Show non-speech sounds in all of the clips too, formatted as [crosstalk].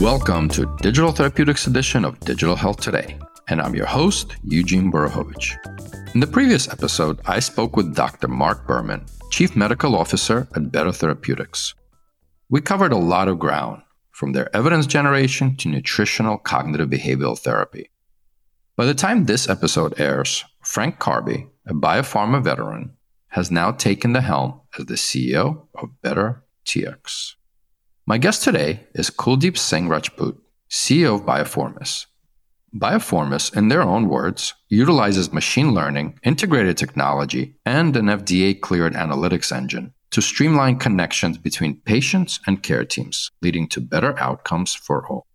Welcome to Digital Therapeutics edition of Digital Health Today, and I'm your host, Eugene Borukhovich. In the previous episode, I spoke with Dr. Mark Berman, Chief Medical Officer at Better Therapeutics. We covered a lot of ground, from their evidence generation to nutritional cognitive behavioral therapy. By the time this episode airs, Frank Karbe, a biopharma veteran, has now taken the helm as the CEO of Better TX. My guest today is Kuldeep Singh Rajput, CEO of Biofourmis. Biofourmis, in their own words, utilizes machine learning, integrated technology, and an FDA cleared analytics engine to streamline connections between patients and care teams, leading to better outcomes for all.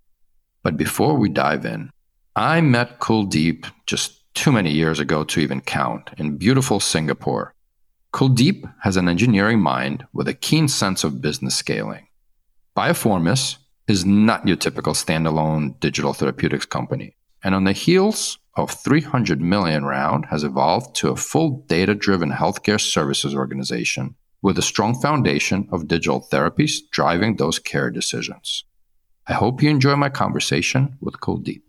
But before we dive in, I met Kuldeep just too many years ago to even count in beautiful Singapore. Kuldeep has an engineering mind with a keen sense of business scaling. Biofourmis is not your typical standalone digital therapeutics company, and on the heels of 300 million round has evolved to a full data-driven healthcare services organization with a strong foundation of digital therapies driving those care decisions. I hope you enjoy my conversation with Kuldeep.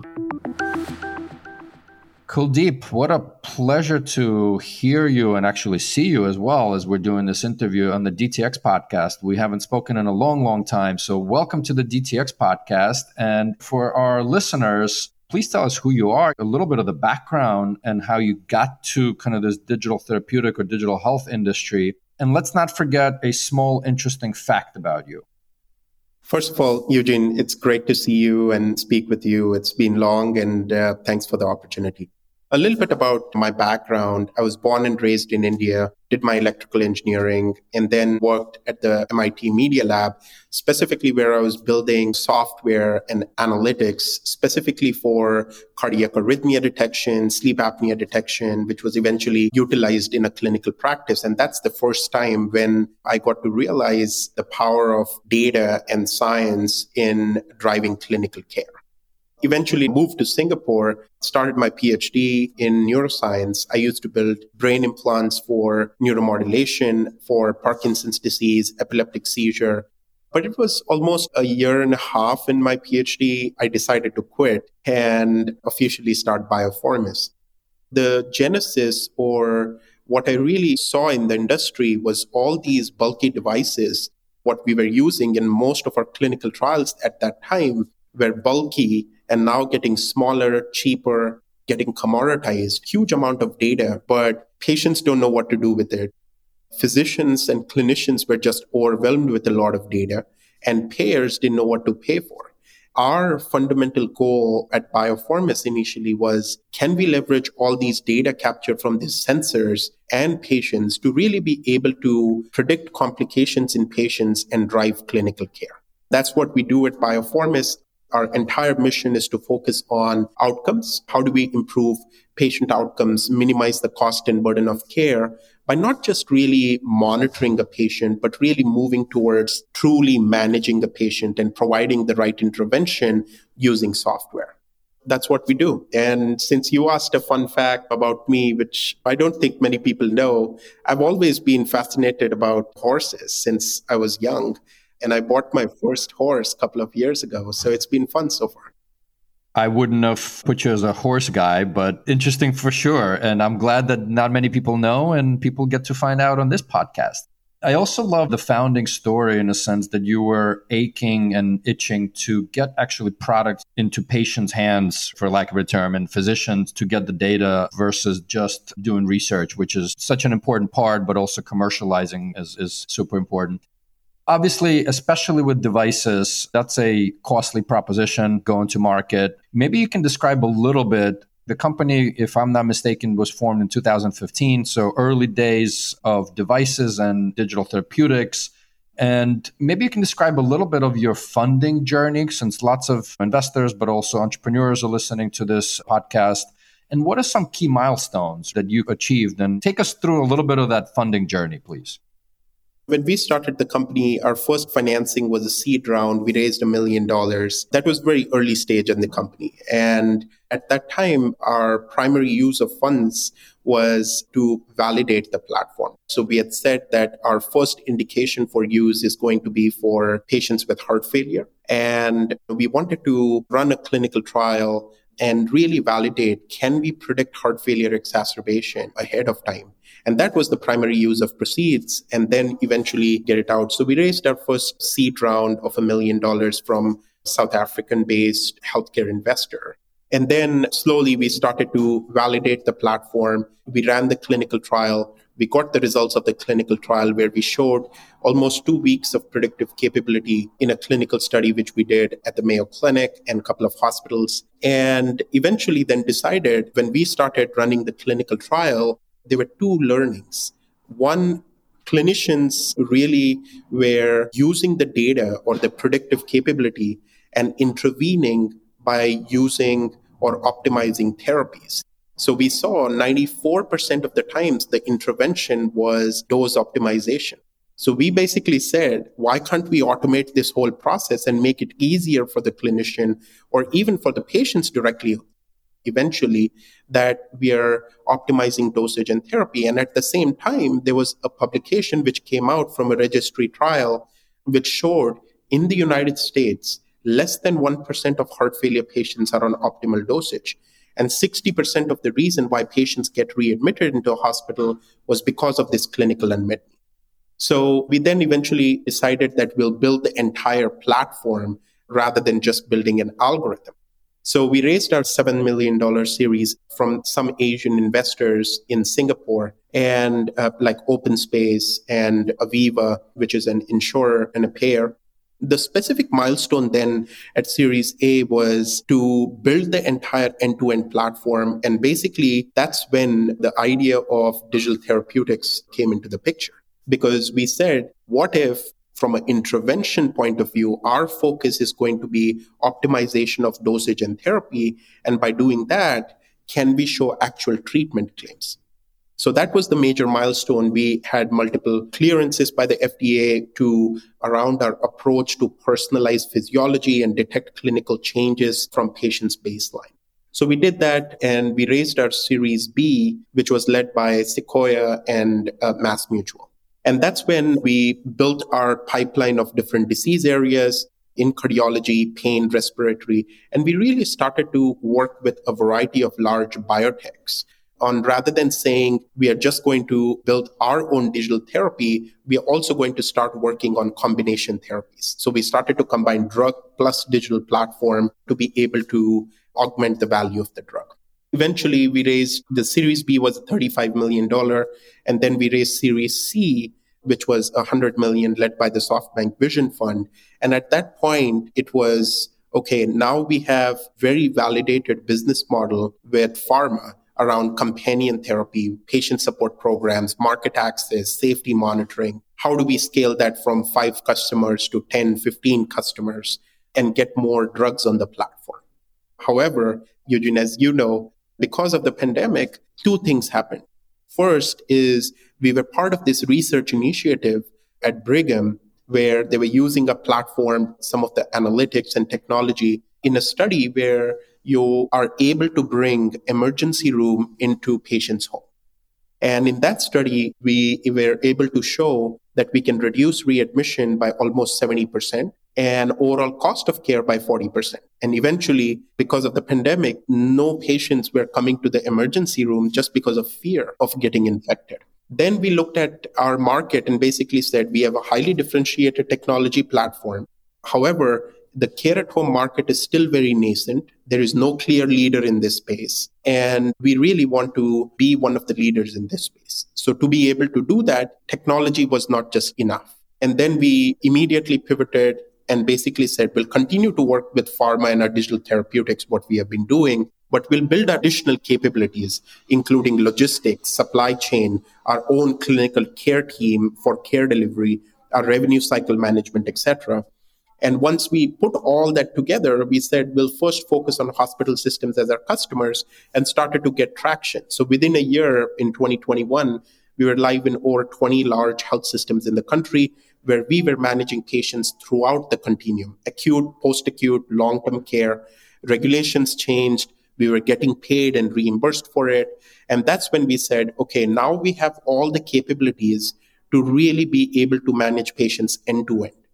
Kuldeep, what a pleasure to hear you and actually see you as well as we're doing this interview on the DTX podcast. We haven't spoken in a long, long time. So, welcome to the DTX podcast. And for our listeners, please tell us who you are, a little bit of the background, and how you got to kind of this digital therapeutic or digital health industry. And let's not forget a small, interesting fact about you. First of all, Eugene, it's great to see you and speak with you. It's been long, and uh, thanks for the opportunity. A little bit about my background. I was born and raised in India, did my electrical engineering, and then worked at the MIT Media Lab, specifically where I was building software and analytics specifically for cardiac arrhythmia detection, sleep apnea detection, which was eventually utilized in a clinical practice. And that's the first time when I got to realize the power of data and science in driving clinical care eventually moved to Singapore, started my PhD in neuroscience. I used to build brain implants for neuromodulation, for Parkinson's disease, epileptic seizure. But it was almost a year and a half in my PhD. I decided to quit and officially start Biofourmis. The genesis or what I really saw in the industry was all these bulky devices. What we were using in most of our clinical trials at that time were bulky and now getting smaller, cheaper, getting commoditized, huge amount of data, but patients don't know what to do with it. Physicians and clinicians were just overwhelmed with a lot of data and payers didn't know what to pay for. Our fundamental goal at Biofourmis initially was can we leverage all these data captured from these sensors and patients to really be able to predict complications in patients and drive clinical care? That's what we do at Biofourmis. Our entire mission is to focus on outcomes. How do we improve patient outcomes, minimize the cost and burden of care by not just really monitoring a patient, but really moving towards truly managing a patient and providing the right intervention using software. That's what we do. And since you asked a fun fact about me, which I don't think many people know, I've always been fascinated about horses since I was young and I bought my first horse a couple of years ago. So it's been fun so far. I wouldn't have put you as a horse guy, but interesting for sure. And I'm glad that not many people know and people get to find out on this podcast. I also love the founding story in a sense that you were aching and itching to get actually products into patients' hands, for lack of a term, and physicians to get the data versus just doing research, which is such an important part, but also commercializing is, is super important. Obviously, especially with devices, that's a costly proposition going to market. Maybe you can describe a little bit. The company, if I'm not mistaken, was formed in 2015. So early days of devices and digital therapeutics. And maybe you can describe a little bit of your funding journey since lots of investors, but also entrepreneurs are listening to this podcast. And what are some key milestones that you achieved? And take us through a little bit of that funding journey, please. When we started the company, our first financing was a seed round. We raised a million dollars. That was very early stage in the company. And at that time, our primary use of funds was to validate the platform. So we had said that our first indication for use is going to be for patients with heart failure. And we wanted to run a clinical trial and really validate can we predict heart failure exacerbation ahead of time? And that was the primary use of proceeds and then eventually get it out. So we raised our first seed round of a million dollars from South African based healthcare investor. And then slowly we started to validate the platform. We ran the clinical trial. We got the results of the clinical trial where we showed almost two weeks of predictive capability in a clinical study, which we did at the Mayo Clinic and a couple of hospitals. And eventually then decided when we started running the clinical trial, there were two learnings. One, clinicians really were using the data or the predictive capability and intervening by using or optimizing therapies. So we saw 94% of the times the intervention was dose optimization. So we basically said, why can't we automate this whole process and make it easier for the clinician or even for the patients directly eventually that we are optimizing dosage and therapy. And at the same time, there was a publication which came out from a registry trial which showed in the United States, less than 1% of heart failure patients are on optimal dosage. And 60% of the reason why patients get readmitted into a hospital was because of this clinical unmet need. So we then eventually decided that we'll build the entire platform rather than just building an algorithm. So we raised our $7 million series from some Asian investors in Singapore and uh, like OpenSpace and Aviva, which is an insurer and a payer. The specific milestone then at Series A was to build the entire end to end platform. And basically, that's when the idea of digital therapeutics came into the picture. Because we said, what if from an intervention point of view, our focus is going to be optimization of dosage and therapy. And by doing that, can we show actual treatment claims? So that was the major milestone. We had multiple clearances by the FDA to around our approach to personalized physiology and detect clinical changes from patients' baseline. So we did that and we raised our Series B, which was led by Sequoia and uh, Mass Mutual. And that's when we built our pipeline of different disease areas in cardiology, pain, respiratory. And we really started to work with a variety of large biotechs on rather than saying we are just going to build our own digital therapy, we are also going to start working on combination therapies. So we started to combine drug plus digital platform to be able to augment the value of the drug. Eventually, we raised the Series B was $35 million, and then we raised Series C, which was 100 million led by the SoftBank Vision Fund. And at that point, it was okay, now we have very validated business model with pharma around companion therapy, patient support programs, market access, safety monitoring. How do we scale that from five customers to 10, 15 customers and get more drugs on the platform? However, Eugene, as you know, because of the pandemic, two things happened. First is we were part of this research initiative at Brigham where they were using a platform, some of the analytics and technology in a study where you are able to bring emergency room into patients' home. And in that study, we were able to show that we can reduce readmission by almost 70% and overall cost of care by 40%. And eventually, because of the pandemic, no patients were coming to the emergency room just because of fear of getting infected. Then we looked at our market and basically said we have a highly differentiated technology platform. However, the care at home market is still very nascent. There is no clear leader in this space. And we really want to be one of the leaders in this space. So to be able to do that, technology was not just enough. And then we immediately pivoted and basically said, we'll continue to work with pharma and our digital therapeutics, what we have been doing, but we'll build additional capabilities, including logistics, supply chain, our own clinical care team for care delivery, our revenue cycle management, etc. And once we put all that together, we said we'll first focus on hospital systems as our customers and started to get traction. So within a year in 2021, We were live in over 20 large health systems in the country where we were managing patients throughout the continuum acute, post acute, long term care. Regulations changed. We were getting paid and reimbursed for it. And that's when we said, okay, now we have all the capabilities to really be able to manage patients end to end.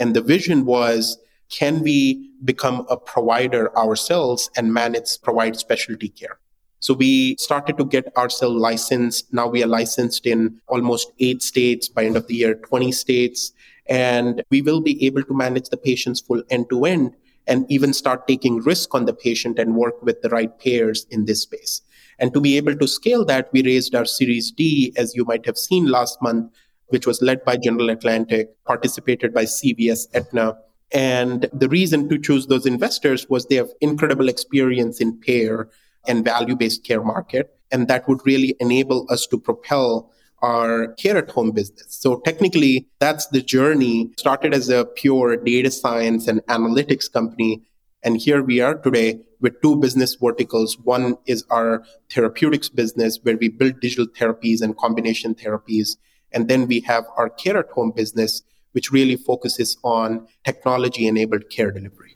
And the vision was can we become a provider ourselves and manage, provide specialty care? So we started to get ourselves licensed. Now we are licensed in almost eight states by end of the year, 20 states. And we will be able to manage the patients full end to end and even start taking risk on the patient and work with the right payers in this space. And to be able to scale that, we raised our Series D, as you might have seen last month, which was led by General Atlantic, participated by CVS, Aetna. And the reason to choose those investors was they have incredible experience in payer and value based care market. And that would really enable us to propel our care at home business. So technically, that's the journey. Started as a pure data science and analytics company. And here we are today with two business verticals. One is our therapeutics business, where we build digital therapies and combination therapies. And then we have our care at home business, which really focuses on technology enabled care delivery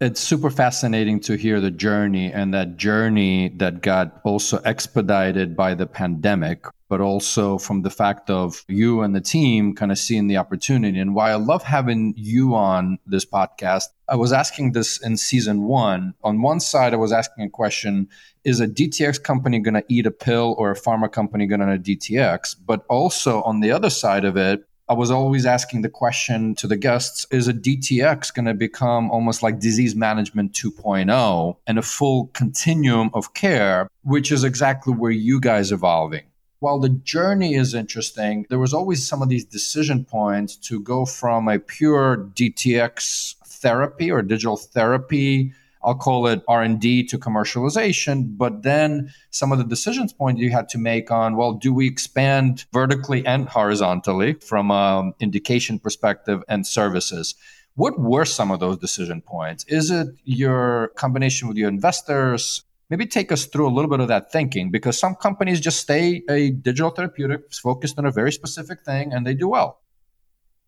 it's super fascinating to hear the journey and that journey that got also expedited by the pandemic, but also from the fact of you and the team kind of seeing the opportunity. And why I love having you on this podcast, I was asking this in season one. On one side, I was asking a question Is a DTX company going to eat a pill or a pharma company going to DTX? But also on the other side of it, I was always asking the question to the guests is a DTX going to become almost like disease management 2.0 and a full continuum of care, which is exactly where you guys evolving. While the journey is interesting, there was always some of these decision points to go from a pure DTX therapy or digital therapy I'll call it R&D to commercialization, but then some of the decisions point you had to make on, well, do we expand vertically and horizontally from an indication perspective and services? What were some of those decision points? Is it your combination with your investors? Maybe take us through a little bit of that thinking because some companies just stay a digital therapeutic focused on a very specific thing and they do well.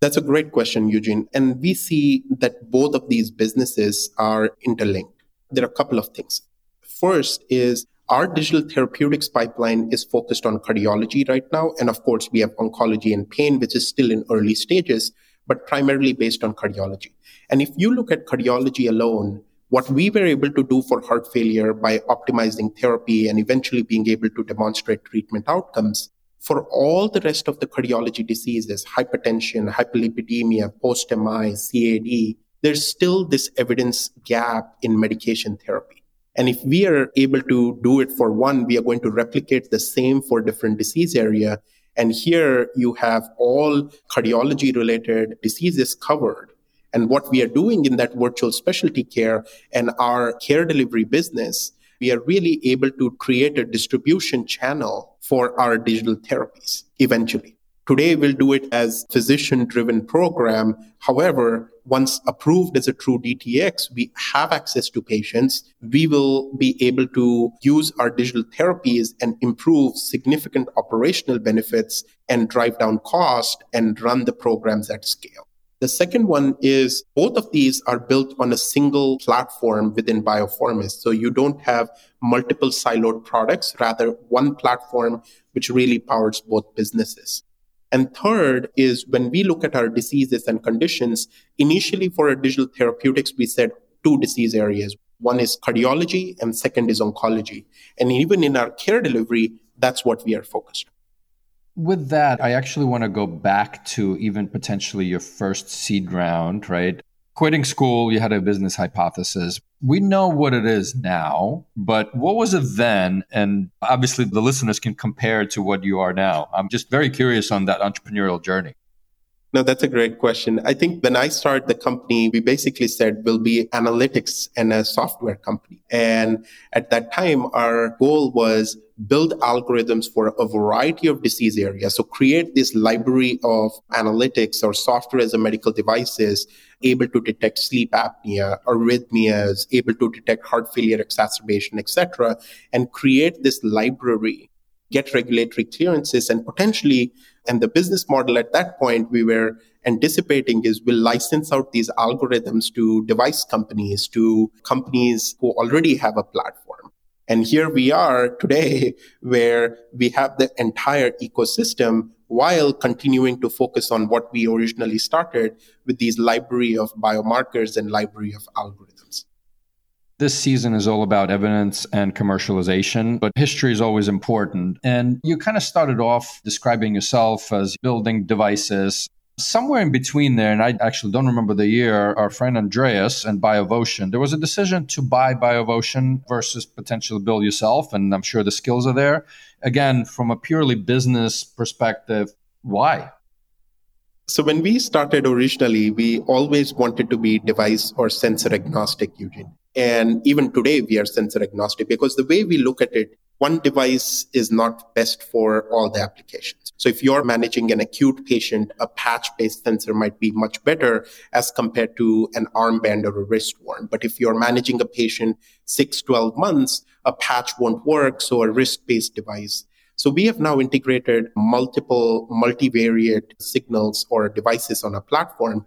That's a great question, Eugene. And we see that both of these businesses are interlinked. There are a couple of things. First is our digital therapeutics pipeline is focused on cardiology right now. And of course, we have oncology and pain, which is still in early stages, but primarily based on cardiology. And if you look at cardiology alone, what we were able to do for heart failure by optimizing therapy and eventually being able to demonstrate treatment outcomes for all the rest of the cardiology diseases, hypertension, hyperlipidemia, post-MI, CAD, there's still this evidence gap in medication therapy. And if we are able to do it for one, we are going to replicate the same for different disease area. And here you have all cardiology related diseases covered. And what we are doing in that virtual specialty care and our care delivery business we are really able to create a distribution channel for our digital therapies eventually. Today, we'll do it as physician driven program. However, once approved as a true DTX, we have access to patients. We will be able to use our digital therapies and improve significant operational benefits and drive down cost and run the programs at scale. The second one is both of these are built on a single platform within Biofourmis. So you don't have multiple siloed products, rather one platform which really powers both businesses. And third is when we look at our diseases and conditions, initially for our digital therapeutics, we said two disease areas. One is cardiology and second is oncology. And even in our care delivery, that's what we are focused on. With that, I actually want to go back to even potentially your first seed round, right? Quitting school, you had a business hypothesis. We know what it is now, but what was it then? And obviously, the listeners can compare to what you are now. I'm just very curious on that entrepreneurial journey. No, that's a great question. I think when I started the company, we basically said we'll be analytics and a software company. And at that time, our goal was build algorithms for a variety of disease areas. So create this library of analytics or software as a medical devices able to detect sleep apnea, arrhythmias, able to detect heart failure exacerbation, etc., and create this library get regulatory clearances and potentially, and the business model at that point we were anticipating is we'll license out these algorithms to device companies, to companies who already have a platform. And here we are today [laughs] where we have the entire ecosystem while continuing to focus on what we originally started with these library of biomarkers and library of algorithms. This season is all about evidence and commercialization, but history is always important. And you kind of started off describing yourself as building devices. Somewhere in between there, and I actually don't remember the year, our friend Andreas and BioVotion, there was a decision to buy BioVotion versus potentially build yourself. And I'm sure the skills are there. Again, from a purely business perspective, why? So when we started originally, we always wanted to be device or sensor agnostic, Eugene. And even today, we are sensor agnostic because the way we look at it, one device is not best for all the applications. So if you're managing an acute patient, a patch based sensor might be much better as compared to an armband or a wrist worn. But if you're managing a patient six, 12 months, a patch won't work. So a wrist based device. So we have now integrated multiple multivariate signals or devices on a platform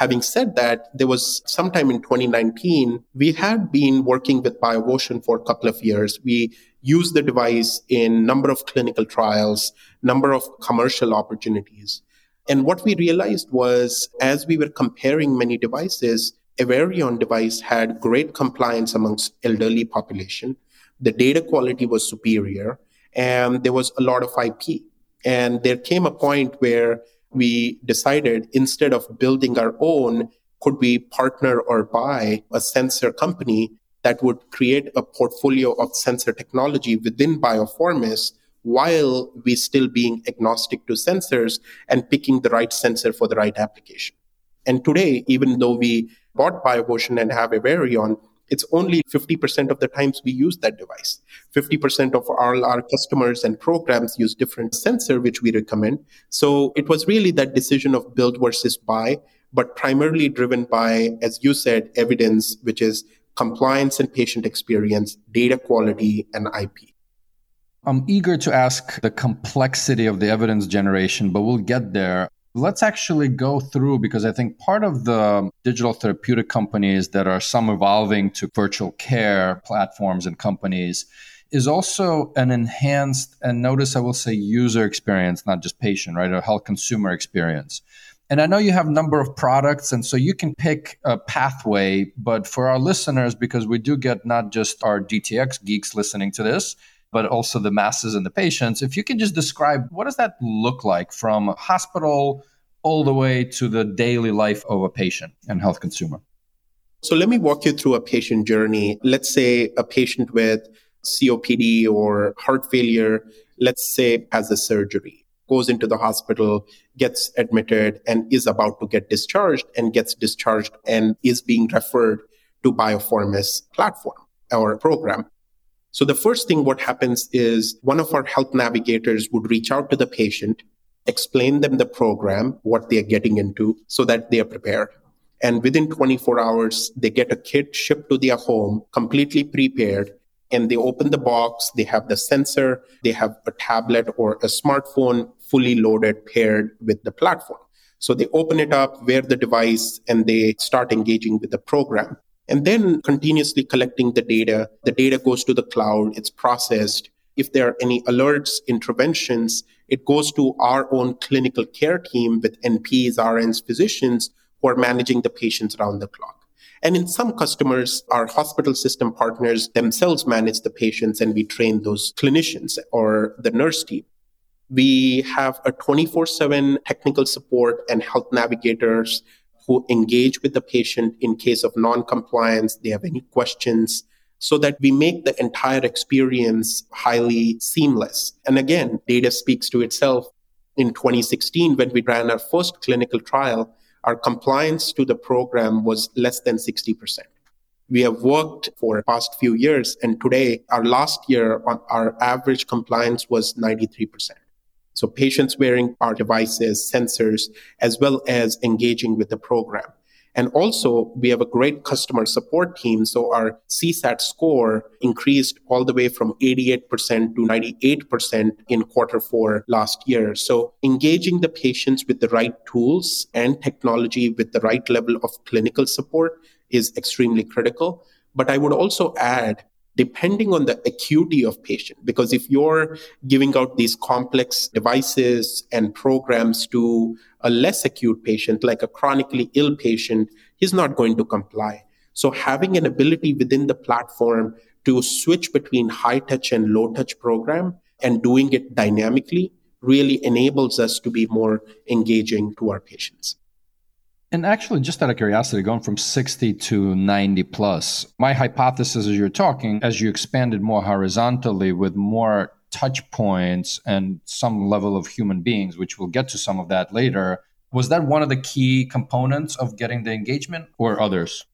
Having said that, there was sometime in 2019, we had been working with BioVotion for a couple of years. We used the device in number of clinical trials, number of commercial opportunities. And what we realized was as we were comparing many devices, Everion device had great compliance amongst elderly population. The data quality was superior and there was a lot of IP. And there came a point where we decided instead of building our own, could we partner or buy a sensor company that would create a portfolio of sensor technology within Biofourmis while we still being agnostic to sensors and picking the right sensor for the right application. And today, even though we bought BioVotion and have a Everion, it's only 50% of the times we use that device. 50% of all our customers and programs use different sensor, which we recommend. So it was really that decision of build versus buy, but primarily driven by, as you said, evidence, which is compliance and patient experience, data quality, and IP. I'm eager to ask the complexity of the evidence generation, but we'll get there. Let's actually go through because I think part of the digital therapeutic companies that are some evolving to virtual care platforms and companies is also an enhanced and notice I will say user experience, not just patient, right? Or health consumer experience. And I know you have a number of products, and so you can pick a pathway. But for our listeners, because we do get not just our DTX geeks listening to this, but also the masses and the patients. If you can just describe what does that look like from a hospital all the way to the daily life of a patient and health consumer? So let me walk you through a patient journey. Let's say a patient with COPD or heart failure, let's say has a surgery, goes into the hospital, gets admitted and is about to get discharged and gets discharged and is being referred to Biofourmis platform or program. So the first thing what happens is one of our health navigators would reach out to the patient, explain them the program, what they are getting into so that they are prepared. And within 24 hours, they get a kit shipped to their home, completely prepared. And they open the box, they have the sensor, they have a tablet or a smartphone fully loaded, paired with the platform. So they open it up, wear the device, and they start engaging with the program and then continuously collecting the data. The data goes to the cloud, it's processed. If there are any alerts, interventions, it goes to our own clinical care team with NPs, RNs, physicians who are managing the patients around the clock. And in some customers, our hospital system partners themselves manage the patients and we train those clinicians or the nurse team. We have a 24 7 technical support and health navigators who engage with the patient in case of non-compliance, they have any questions, so that we make the entire experience highly seamless. And again, data speaks to itself. In 2016, when we ran our first clinical trial, our compliance to the program was less than 60%. We have worked for the past few years, and today, our last year, our average compliance was 93%. So patients wearing our devices, sensors, as well as engaging with the program. And also, we have a great customer support team. So our CSAT score increased all the way from 88% to 98% in quarter four last year. So engaging the patients with the right tools and technology with the right level of clinical support is extremely critical. But I would also add depending on the acuity of patient. Because if you're giving out these complex devices and programs to a less acute patient like a chronically ill patient he's not going to comply. So having an ability within the platform to switch between high touch and low touch program and doing it dynamically really enables us to be more engaging to our patients and actually, just out of curiosity, going from 60 to 90 plus, my hypothesis as you're talking, as you expanded more horizontally with more touch points and some level of human beings, which we'll get to some of that later, was that one of the key components of getting the engagement or others?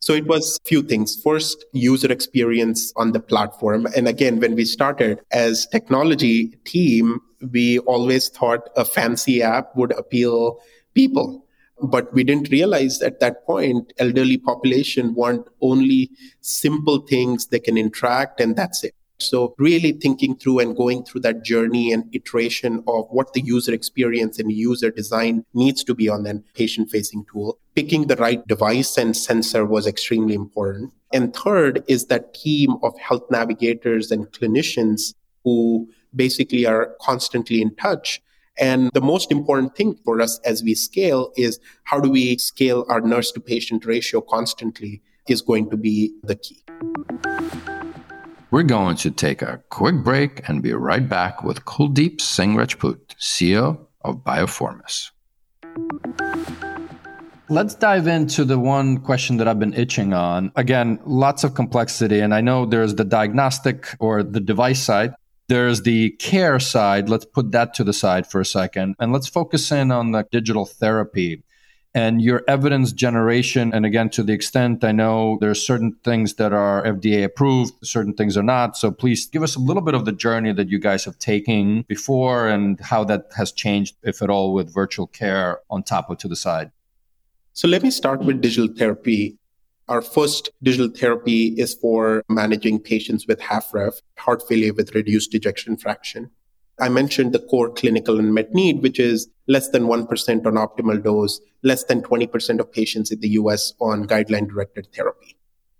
So it was a few things. First, user experience on the platform. And again, when we started as technology team, we always thought a fancy app would appeal people. But we didn't realize at that point, elderly population want only simple things they can interact and that's it. So really thinking through and going through that journey and iteration of what the user experience and user design needs to be on that patient facing tool. Picking the right device and sensor was extremely important. And third is that team of health navigators and clinicians who basically are constantly in touch and the most important thing for us as we scale is how do we scale our nurse to patient ratio constantly is going to be the key. We're going to take a quick break and be right back with Kuldeep Singh Rajput, CEO of Biofourmis. Let's dive into the one question that I've been itching on. Again, lots of complexity. And I know there's the diagnostic or the device side, there's the care side. Let's put that to the side for a second. And let's focus in on the digital therapy and your evidence generation. And again, to the extent I know there are certain things that are FDA approved, certain things are not. So please give us a little bit of the journey that you guys have taken before and how that has changed, if at all, with virtual care on top of to the side. So let me start with digital therapy. Our first digital therapy is for managing patients with HFrEF, heart failure with reduced ejection fraction. I mentioned the core clinical unmet need, which is less than 1% on optimal dose, less than 20% of patients in the US on guideline directed therapy.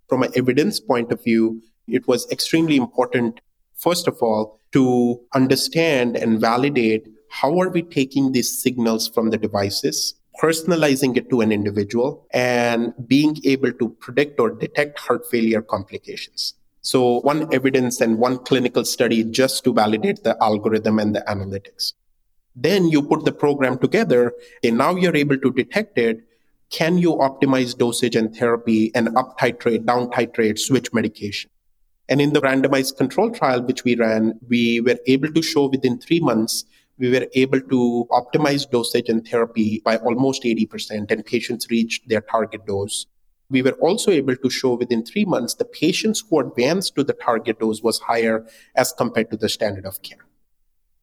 From an evidence point of view, it was extremely important, first of all, to understand and validate how are we taking these signals from the devices personalizing it to an individual and being able to predict or detect heart failure complications. So one evidence and one clinical study just to validate the algorithm and the analytics. Then you put the program together and now you're able to detect it. Can you optimize dosage and therapy and up titrate, down titrate, switch medication? And in the randomized control trial, which we ran, we were able to show within three months we were able to optimize dosage and therapy by almost 80%, and patients reached their target dose. We were also able to show within three months the patients who advanced to the target dose was higher as compared to the standard of care.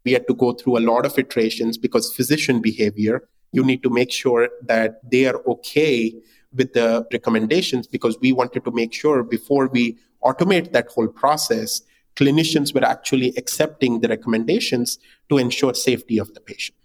We had to go through a lot of iterations because physician behavior, you need to make sure that they are okay with the recommendations because we wanted to make sure before we automate that whole process clinicians were actually accepting the recommendations to ensure safety of the patient.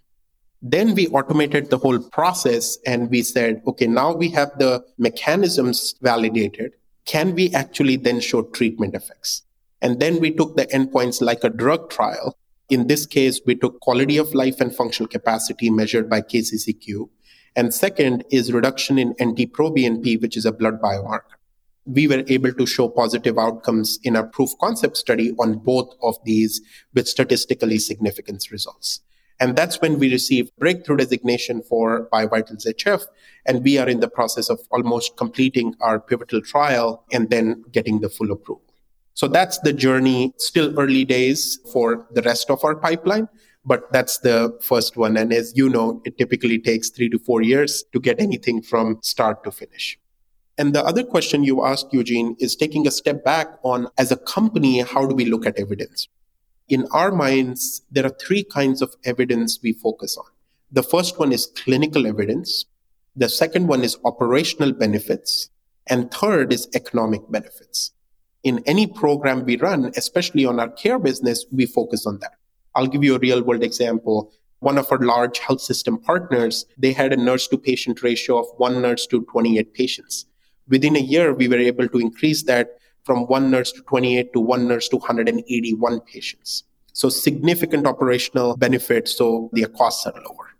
Then we automated the whole process and we said, okay, now we have the mechanisms validated. Can we actually then show treatment effects? And then we took the endpoints like a drug trial. In this case, we took quality of life and functional capacity measured by KCCQ. And second is reduction in NT-proBNP, which is a blood biomarker we were able to show positive outcomes in a proof concept study on both of these with statistically significant results. And that's when we received breakthrough designation for BioVitals HF. And we are in the process of almost completing our pivotal trial and then getting the full approval. So that's the journey, still early days for the rest of our pipeline, but that's the first one. And as you know, it typically takes three to four years to get anything from start to finish. And the other question you asked, Eugene, is taking a step back on as a company, how do we look at evidence? In our minds, there are three kinds of evidence we focus on. The first one is clinical evidence. The second one is operational benefits. And third is economic benefits. In any program we run, especially on our care business, we focus on that. I'll give you a real world example. One of our large health system partners, they had a nurse to patient ratio of one nurse to 28 patients. Within a year, we were able to increase that from one nurse to 28 to one nurse to 181 patients. So significant operational benefits. So their costs are lower.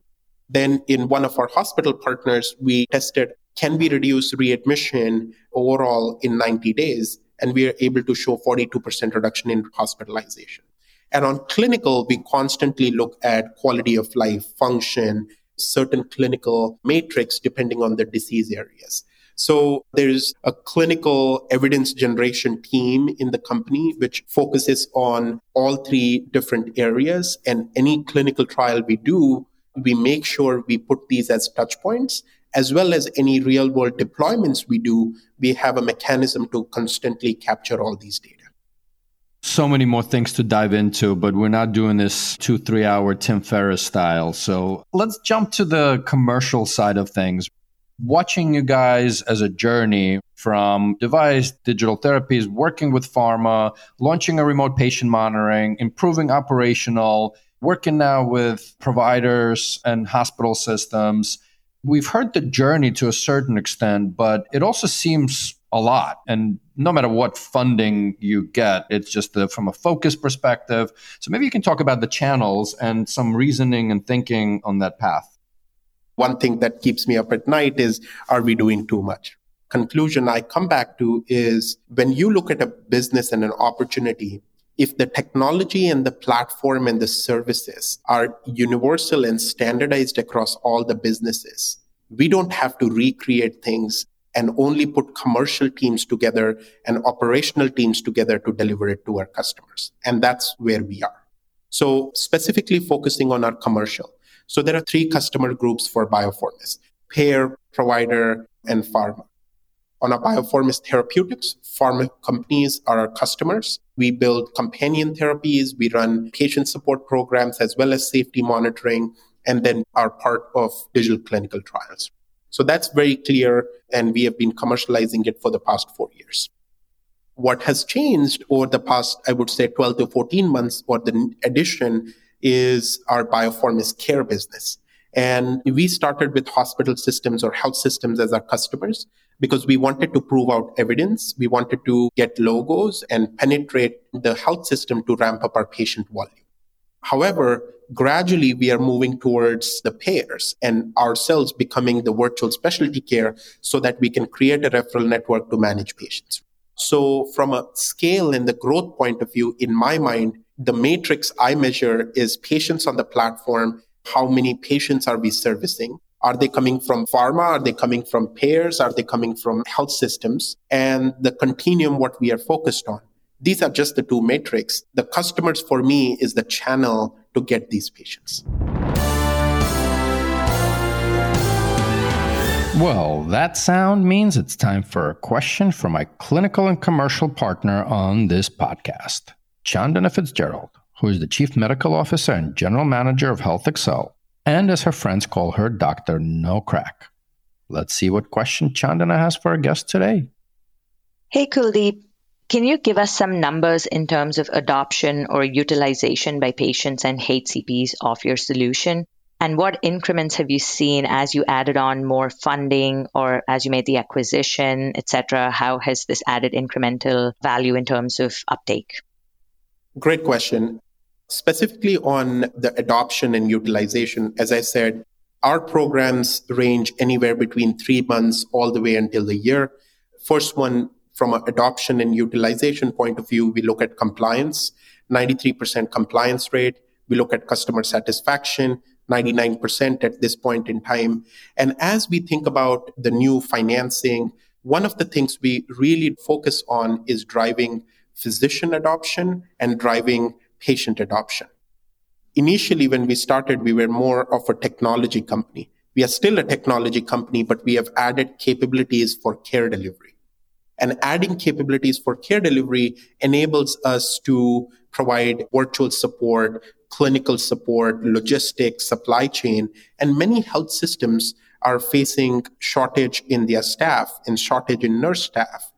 Then in one of our hospital partners, we tested can we reduce readmission overall in 90 days? And we are able to show 42% reduction in hospitalization. And on clinical, we constantly look at quality of life, function, certain clinical matrix depending on the disease areas. So there's a clinical evidence generation team in the company which focuses on all three different areas. And any clinical trial we do, we make sure we put these as touch points as well as any real world deployments we do, we have a mechanism to constantly capture all these data. So many more things to dive into, but we're not doing this two, three hour Tim Ferriss style. So let's jump to the commercial side of things. Watching you guys as a journey from device, digital therapies, working with pharma, launching a remote patient monitoring, improving operational, working now with providers and hospital systems We've heard the journey to a certain extent, but it also seems a lot. And no matter what funding you get, it's just the, from a focus perspective. So maybe you can talk about the channels and some reasoning and thinking on that path. One thing that keeps me up at night is are we doing too much? Conclusion I come back to is when you look at a business and an opportunity, if the technology and the platform and the services are universal and standardized across all the businesses, we don't have to recreate things and only put commercial teams together and operational teams together to deliver it to our customers. And that's where we are. So specifically focusing on our commercial. So there are three customer groups for Biofourmis, payer, provider, and pharma. On a Biofourmis therapeutics, pharma companies are our customers. We build companion therapies. We run patient support programs as well as safety monitoring and then are part of digital clinical trials. So that's very clear. And we have been commercializing it for the past four years. What has changed over the past, I would say 12 to 14 months or the addition is our Biofourmis care business. And we started with hospital systems or health systems as our customers because we wanted to prove out evidence. We wanted to get logos and penetrate the health system to ramp up our patient volume. However, gradually we are moving towards the payers and ourselves becoming the virtual specialty care so that we can create a referral network to manage patients. So from a scale and the growth point of view, in my mind, the matrix I measure is patients on the platform. How many patients are we servicing? Are they coming from pharma? Are they coming from payers? Are they coming from health systems? And the continuum, what we are focused on. These are just the two metrics. The customers for me is the channel to get these patients. Well, that sound means it's time for a question from my clinical and commercial partner on this podcast, Chandana Fitzgerald, who is the Chief Medical Officer and General Manager of HealthXL and as her friends call her, Dr. No Crack. Let's see what question Chandana has for our guest today. Hey, Kuldeep. Can you give us some numbers in terms of adoption or utilization by patients and HCPs of your solution? And what increments have you seen as you added on more funding or as you made the acquisition, et cetera? How has this added incremental value in terms of uptake? Great question. Specifically on the adoption and utilization, as I said, our programs range anywhere between three months all the way until a year. First one, from an adoption and utilization point of view, we look at compliance, 93% compliance rate. We look at customer satisfaction, 99% at this point in time. And as we think about the new financing, one of the things we really focus on is driving physician adoption and driving patient adoption. Initially, when we started, we were more of a technology company. We are still a technology company, but we have added capabilities for care delivery. And adding capabilities for care delivery enables us to provide virtual support, clinical support, logistics, supply chain, and many health systems are facing shortage in their staff and shortage in nurse staff.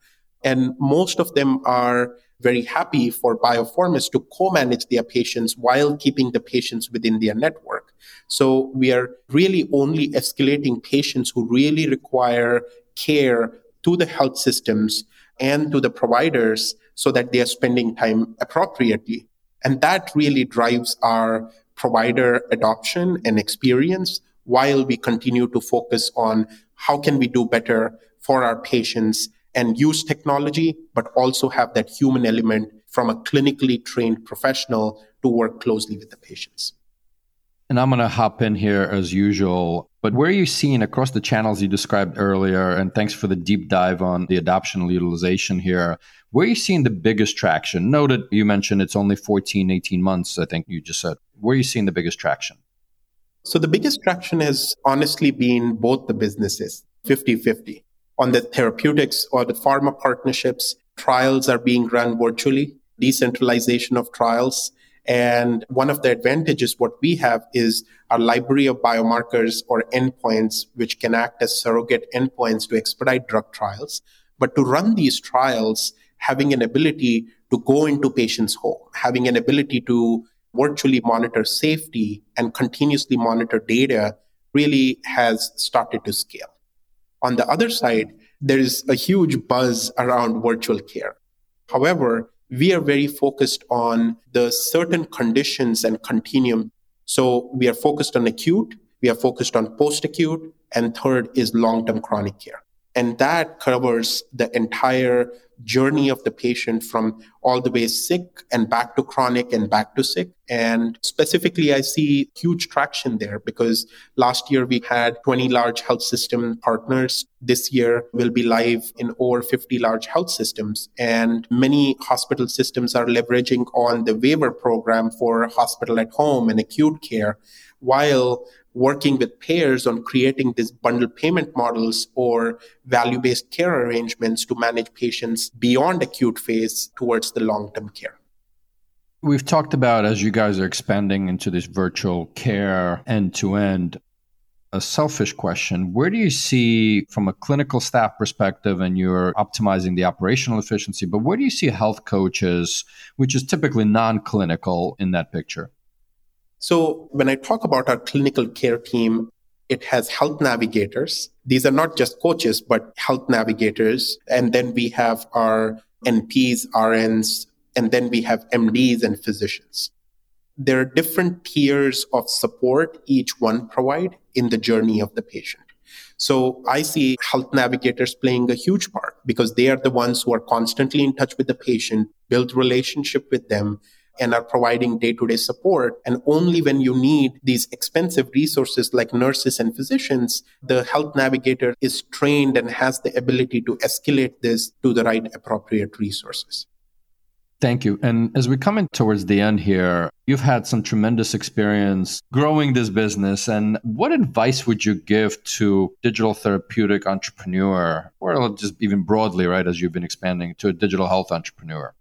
And most of them are very happy for Biofourmis to co-manage their patients while keeping the patients within their network. So we are really only escalating patients who really require care to the health systems and to the providers so that they are spending time appropriately. And that really drives our provider adoption and experience while we continue to focus on how can we do better for our patients and use technology, but also have that human element from a clinically trained professional to work closely with the patients. And I'm going to hop in here as usual. But where are you seeing across the channels you described earlier, and thanks for the deep dive on the adoption and utilization here, where are you seeing the biggest traction? Noted you mentioned it's only 14, 18 months, I think you just said. Where are you seeing the biggest traction? So the biggest traction has honestly been both the businesses, 50 50. On the therapeutics or the pharma partnerships, trials are being run virtually, decentralization of trials. And one of the advantages what we have is our library of biomarkers or endpoints, which can act as surrogate endpoints to expedite drug trials. But to run these trials, having an ability to go into patients' home, having an ability to virtually monitor safety and continuously monitor data really has started to scale. On the other side, there is a huge buzz around virtual care. However, we are very focused on the certain conditions and continuum. So we are focused on acute, we are focused on post acute, and third is long term chronic care. And that covers the entire journey of the patient from all the way sick and back to chronic and back to sick. And specifically, I see huge traction there because last year we had 20 large health system partners. This year will be live in over 50 large health systems. And many hospital systems are leveraging on the waiver program for hospital at home and acute care while working with payers on creating these bundle payment models or value based care arrangements to manage patients beyond acute phase towards the long term care. We've talked about as you guys are expanding into this virtual care end to end. A selfish question Where do you see, from a clinical staff perspective, and you're optimizing the operational efficiency, but where do you see health coaches, which is typically non clinical, in that picture? So when I talk about our clinical care team, it has health navigators. These are not just coaches, but health navigators. And then we have our NPs, RNs, and then we have MDs and physicians. There are different tiers of support each one provide in the journey of the patient. So I see health navigators playing a huge part because they are the ones who are constantly in touch with the patient, build relationship with them, and are providing day to day support. And only when you need these expensive resources like nurses and physicians, the health navigator is trained and has the ability to escalate this to the right appropriate resources. Thank you. And as we come in towards the end here, you've had some tremendous experience growing this business. And what advice would you give to digital therapeutic entrepreneur, or just even broadly, right, as you've been expanding to a digital health entrepreneur?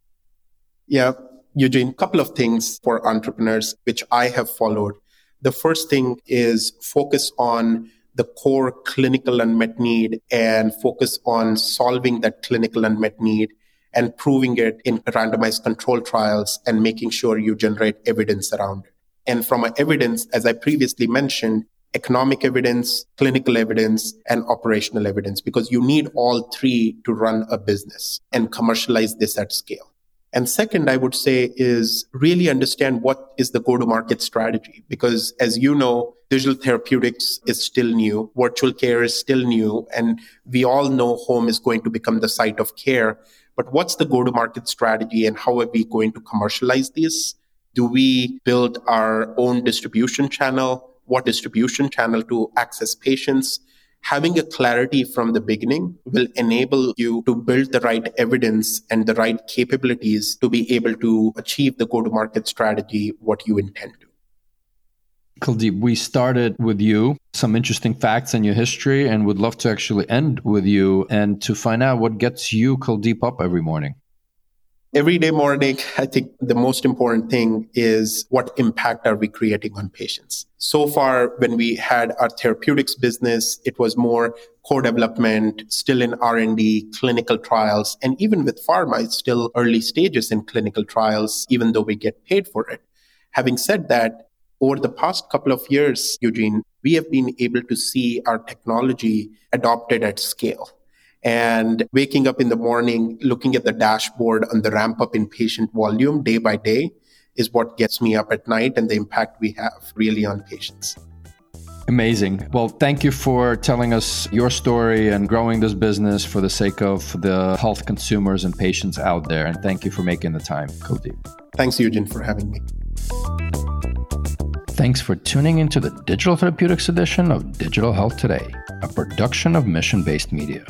Yeah, Eugene, a couple of things for entrepreneurs, which I have followed. The first thing is focus on the core clinical unmet need and focus on solving that clinical unmet need and proving it in randomized control trials and making sure you generate evidence around it. And from evidence, as I previously mentioned, economic evidence, clinical evidence, and operational evidence, because you need all three to run a business and commercialize this at scale. And second, I would say is really understand what is the go to market strategy. Because as you know, digital therapeutics is still new. Virtual care is still new. And we all know home is going to become the site of care. But what's the go to market strategy and how are we going to commercialize this? Do we build our own distribution channel? What distribution channel to access patients? Having a clarity from the beginning will enable you to build the right evidence and the right capabilities to be able to achieve the go to market strategy, what you intend to. Kuldeep, we started with you, some interesting facts in your history, and would love to actually end with you and to find out what gets you, Kuldeep, up every morning. Every day morning, I think the most important thing is what impact are we creating on patients? So far, when we had our therapeutics business, it was more core development, still in R&D, clinical trials, and even with pharma, it's still early stages in clinical trials, even though we get paid for it. Having said that, over the past couple of years, Eugene, we have been able to see our technology adopted at scale. And waking up in the morning, looking at the dashboard on the ramp up in patient volume day by day is what gets me up at night and the impact we have really on patients. Amazing. Well, thank you for telling us your story and growing this business for the sake of the health consumers and patients out there. And thank you for making the time, Kuldeep. Thanks, Eugene, for having me. Thanks for tuning into the Digital Therapeutics edition of Digital Health Today, a production of Mission Based Media.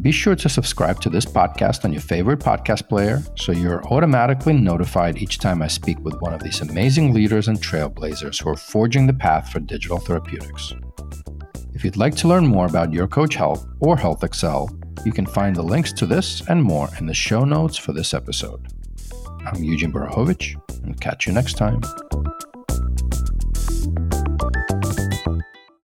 Be sure to subscribe to this podcast on your favorite podcast player so you're automatically notified each time I speak with one of these amazing leaders and trailblazers who are forging the path for digital therapeutics. If you'd like to learn more about Your Coach Health or HealthXL, you can find the links to this and more in the show notes for this episode. I'm Eugene Borukhovich, and catch you next time.